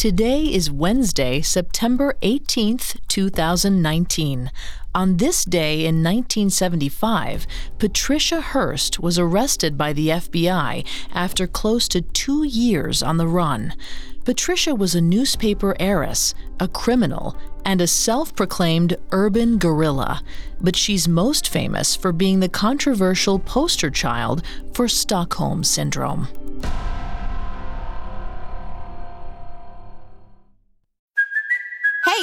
Today is Wednesday, September 18th, 2019. On this day in 1975, Patricia Hearst was arrested by the FBI after close to two years on the run. Patricia was a newspaper heiress, a criminal, and a self proclaimed urban guerrilla, but she's most famous for being the controversial poster child for Stockholm Syndrome.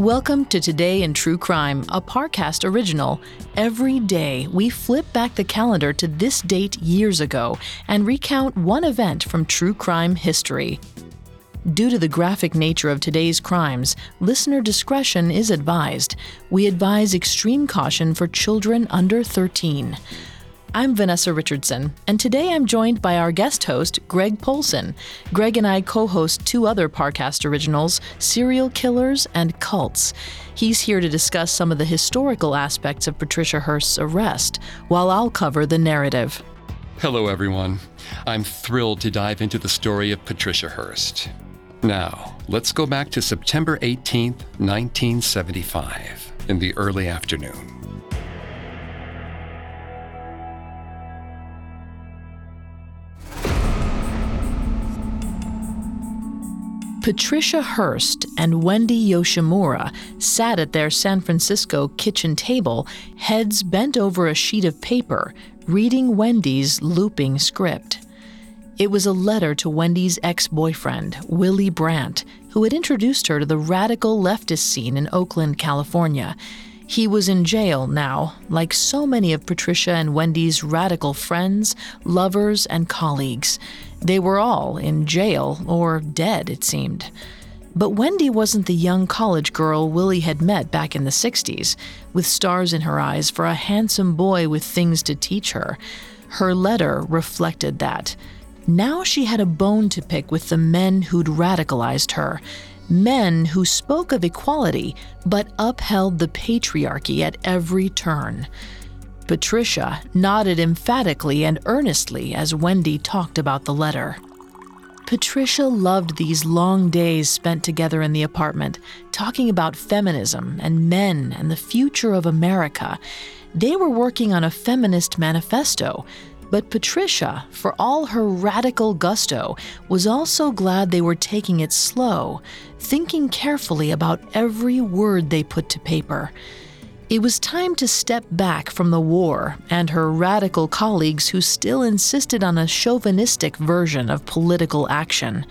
Welcome to Today in True Crime, a Parcast original. Every day, we flip back the calendar to this date years ago and recount one event from true crime history. Due to the graphic nature of today's crimes, listener discretion is advised. We advise extreme caution for children under 13. I'm Vanessa Richardson, and today I'm joined by our guest host, Greg Polcyn. Greg and I co host two other Parcast originals, Serial Killers and Cults. He's here to discuss some of the historical aspects of Patricia Hearst's arrest, while I'll cover the narrative. Hello, everyone. I'm thrilled to dive into the story of Patricia Hearst. Now, let's go back to September 18th, 1975, in the early afternoon. Patricia Hearst and Wendy Yoshimura sat at their San Francisco kitchen table, heads bent over a sheet of paper, reading Wendy's looping script. It was a letter to Wendy's ex boyfriend, Willie Brandt, who had introduced her to the radical leftist scene in Oakland, California. He was in jail now, like so many of Patricia and Wendy's radical friends, lovers, and colleagues. They were all in jail or dead, it seemed. But Wendy wasn't the young college girl Willie had met back in the 60s, with stars in her eyes for a handsome boy with things to teach her. Her letter reflected that. Now she had a bone to pick with the men who'd radicalized her, men who spoke of equality but upheld the patriarchy at every turn. Patricia nodded emphatically and earnestly as Wendy talked about the letter. Patricia loved these long days spent together in the apartment, talking about feminism and men and the future of America. They were working on a feminist manifesto but Patricia, for all her radical gusto, was also glad they were taking it slow, thinking carefully about every word they put to paper. It was time to step back from the war and her radical colleagues who still insisted on a chauvinistic version of political action.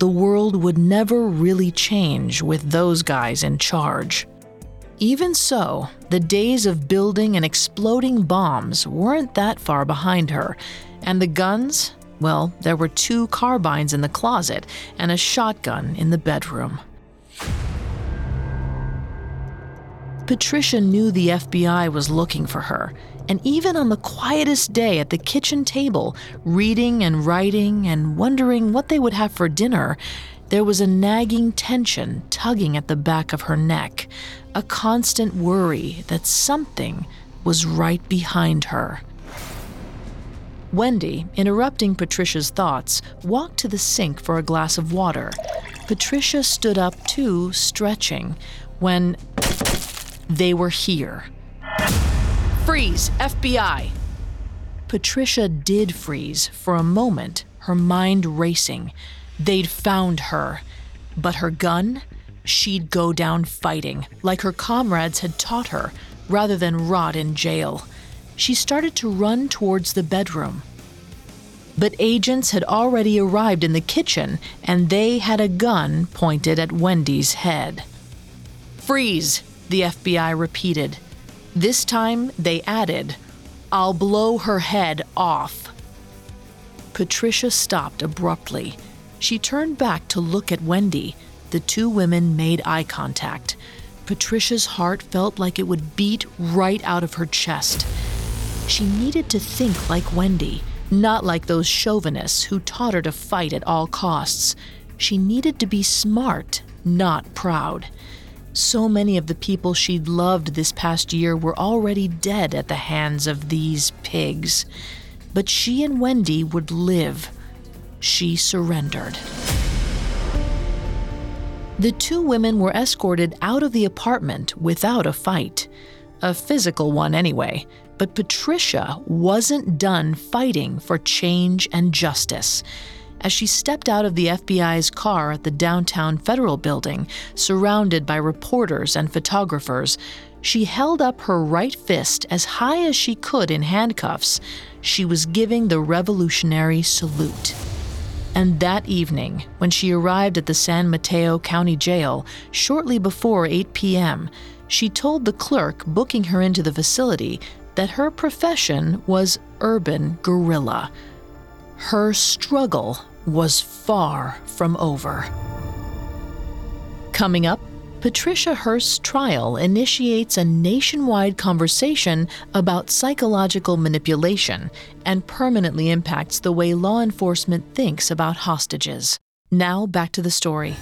The world would never really change with those guys in charge. Even so, the days of building and exploding bombs weren't that far behind her, and the guns, well, there were two carbines in the closet and a shotgun in the bedroom. Patricia knew the FBI was looking for her, and even on the quietest day at the kitchen table, reading and writing and wondering what they would have for dinner, there was a nagging tension tugging at the back of her neck, a constant worry that something was right behind her. Wendy, interrupting Patricia's thoughts, walked to the sink for a glass of water. Patricia stood up too, stretching, when they were here. Freeze, FBI! Patricia did freeze for a moment, her mind racing. They'd found her. But her gun? She'd go down fighting, like her comrades had taught her, rather than rot in jail. She started to run towards the bedroom. But agents had already arrived in the kitchen, and they had a gun pointed at Wendy's head. Freeze, the FBI repeated. This time they added, I'll blow her head off. Patricia stopped abruptly. She turned back to look at Wendy. The two women made eye contact. Patricia's heart felt like it would beat right out of her chest. She needed to think like Wendy, not like those chauvinists who taught her to fight at all costs. She needed to be smart, not proud. So many of the people she'd loved this past year were already dead at the hands of these pigs. But she and Wendy would live. She surrendered. The two women were escorted out of the apartment without a fight. A physical one, anyway. But Patricia wasn't done fighting for change and justice. As she stepped out of the FBI's car at the downtown federal building, surrounded by reporters and photographers, she held up her right fist as high as she could in handcuffs. She was giving the revolutionary salute. And that evening, when she arrived at the San Mateo County Jail shortly before 8 p.m., she told the clerk booking her into the facility that her profession was urban guerrilla. Her struggle was far from over. Coming up, Patricia Hearst's trial initiates a nationwide conversation about psychological manipulation and permanently impacts the way law enforcement thinks about hostages. Now, back to the story.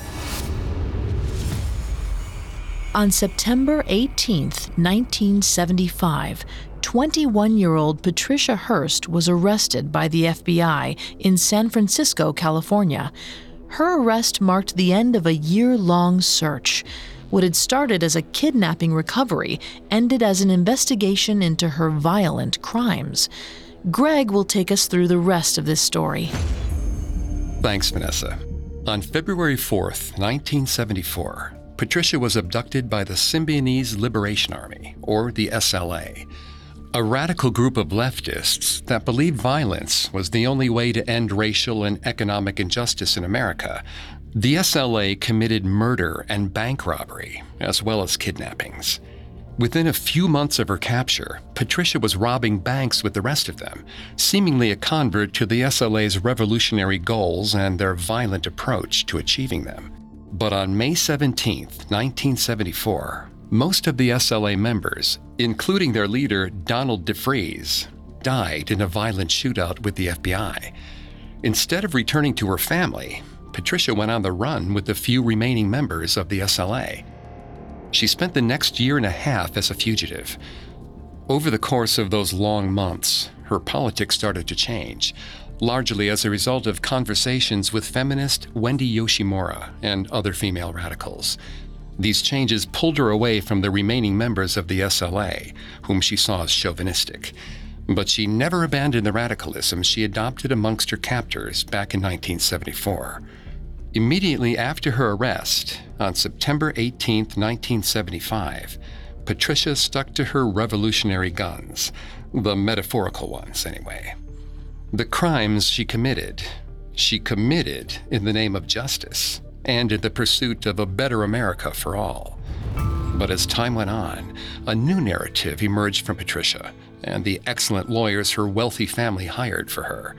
On September 18, 1975, 21 year old Patricia Hearst was arrested by the FBI in San Francisco, California. Her arrest marked the end of a year long search. What had started as a kidnapping recovery ended as an investigation into her violent crimes. Greg will take us through the rest of this story. Thanks, Vanessa. On February 4th, 1974, Patricia was abducted by the Symbionese Liberation Army, or the SLA, a radical group of leftists that believed violence was the only way to end racial and economic injustice in America. The SLA committed murder and bank robbery, as well as kidnappings. Within a few months of her capture, Patricia was robbing banks with the rest of them, seemingly a convert to the SLA's revolutionary goals and their violent approach to achieving them. But on May 17, 1974, most of the SLA members, including their leader Donald DeFreeze, died in a violent shootout with the FBI. Instead of returning to her family, Patricia went on the run with the few remaining members of the SLA. She spent the next year and a half as a fugitive. Over the course of those long months, her politics started to change, largely as a result of conversations with feminist Wendy Yoshimura and other female radicals. These changes pulled her away from the remaining members of the SLA, whom she saw as chauvinistic. But she never abandoned the radicalism she adopted amongst her captors back in 1974. Immediately after her arrest, on September 18, 1975, Patricia stuck to her revolutionary guns, the metaphorical ones, anyway. The crimes she committed, she committed in the name of justice and in the pursuit of a better America for all. But as time went on, a new narrative emerged from Patricia and the excellent lawyers her wealthy family hired for her.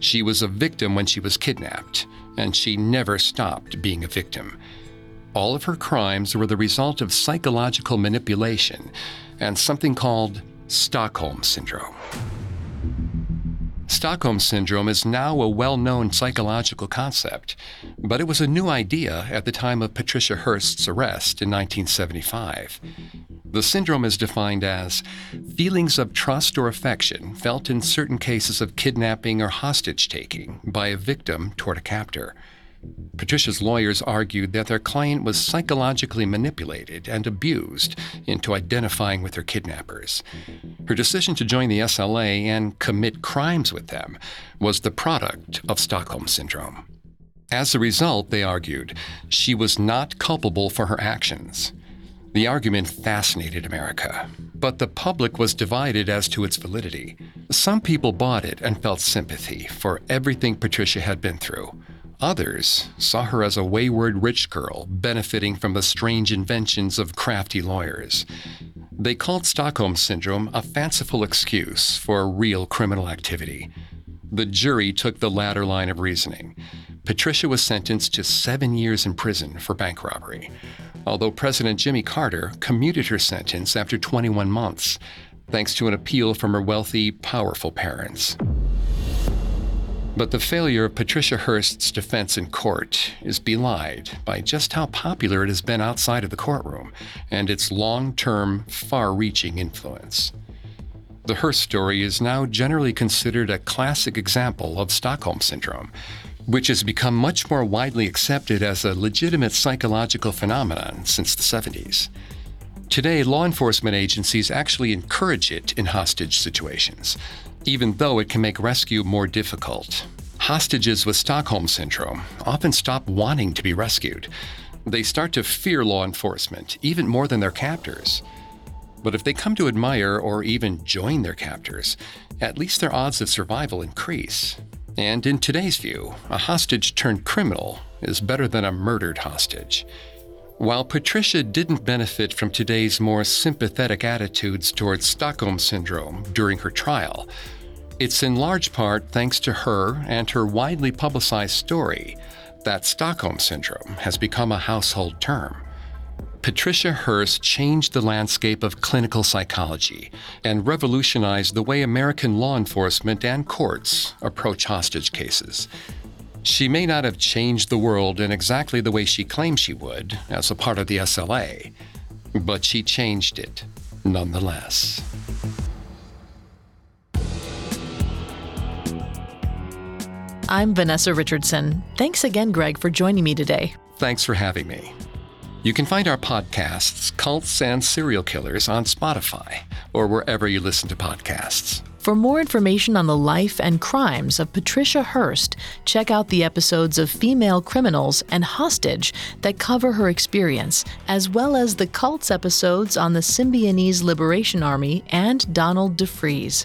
She was a victim when she was kidnapped, and she never stopped being a victim. All of her crimes were the result of psychological manipulation and something called Stockholm Syndrome. Stockholm Syndrome is now a well known psychological concept, but it was a new idea at the time of Patricia Hearst's arrest in 1975. The syndrome is defined as feelings of trust or affection felt in certain cases of kidnapping or hostage taking by a victim toward a captor. Patricia's lawyers argued that their client was psychologically manipulated and abused into identifying with her kidnappers. Her decision to join the SLA and commit crimes with them was the product of Stockholm Syndrome. As a result, they argued, she was not culpable for her actions. The argument fascinated America, but the public was divided as to its validity. Some people bought it and felt sympathy for everything Patricia had been through. Others saw her as a wayward rich girl benefiting from the strange inventions of crafty lawyers. They called Stockholm Syndrome a fanciful excuse for real criminal activity. The jury took the latter line of reasoning. Patricia was sentenced to seven years in prison for bank robbery, although President Jimmy Carter commuted her sentence after 21 months, thanks to an appeal from her wealthy, powerful parents. But the failure of Patricia Hearst's defense in court is belied by just how popular it has been outside of the courtroom and its long term, far reaching influence. The Hearst story is now generally considered a classic example of Stockholm Syndrome, which has become much more widely accepted as a legitimate psychological phenomenon since the 70s. Today, law enforcement agencies actually encourage it in hostage situations, even though it can make rescue more difficult. Hostages with Stockholm Syndrome often stop wanting to be rescued. They start to fear law enforcement, even more than their captors. But if they come to admire or even join their captors, at least their odds of survival increase. And in today's view, a hostage turned criminal is better than a murdered hostage. While Patricia didn't benefit from today's more sympathetic attitudes towards Stockholm Syndrome during her trial, it's in large part thanks to her and her widely publicized story that Stockholm Syndrome has become a household term. Patricia Hearst changed the landscape of clinical psychology and revolutionized the way American law enforcement and courts approach hostage cases. She may not have changed the world in exactly the way she claimed she would as a part of the SLA, but she changed it nonetheless. I'm Vanessa Richardson. Thanks again, Greg, for joining me today. Thanks for having me. You can find our podcasts, Cults and Serial Killers, on Spotify or wherever you listen to podcasts. For more information on the life and crimes of Patricia Hearst, check out the episodes of Female Criminals and Hostage that cover her experience, as well as the Cults episodes on the Symbionese Liberation Army and Donald DeFreeze.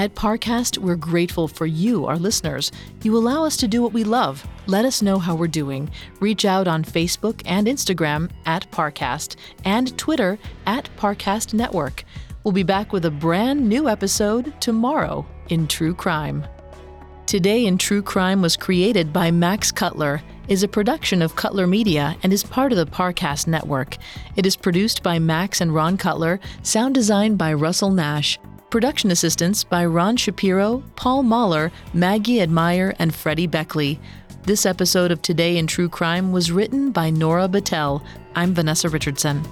At Parcast, we're grateful for you, our listeners. You allow us to do what we love. Let us know how we're doing. Reach out on Facebook and Instagram at Parcast and Twitter at Parcast Network. We'll be back with a brand new episode tomorrow in True Crime. Today in True Crime was created by Max Cutler, is a production of Cutler Media, and is part of the Parcast Network. It is produced by Max and Ron Cutler, sound designed by Russell Nash. Production assistance by Ron Shapiro, Paul Mahler, Maggie Admire, and Freddie Beckley. This episode of Today in True Crime was written by Nora Battelle. I'm Vanessa Richardson.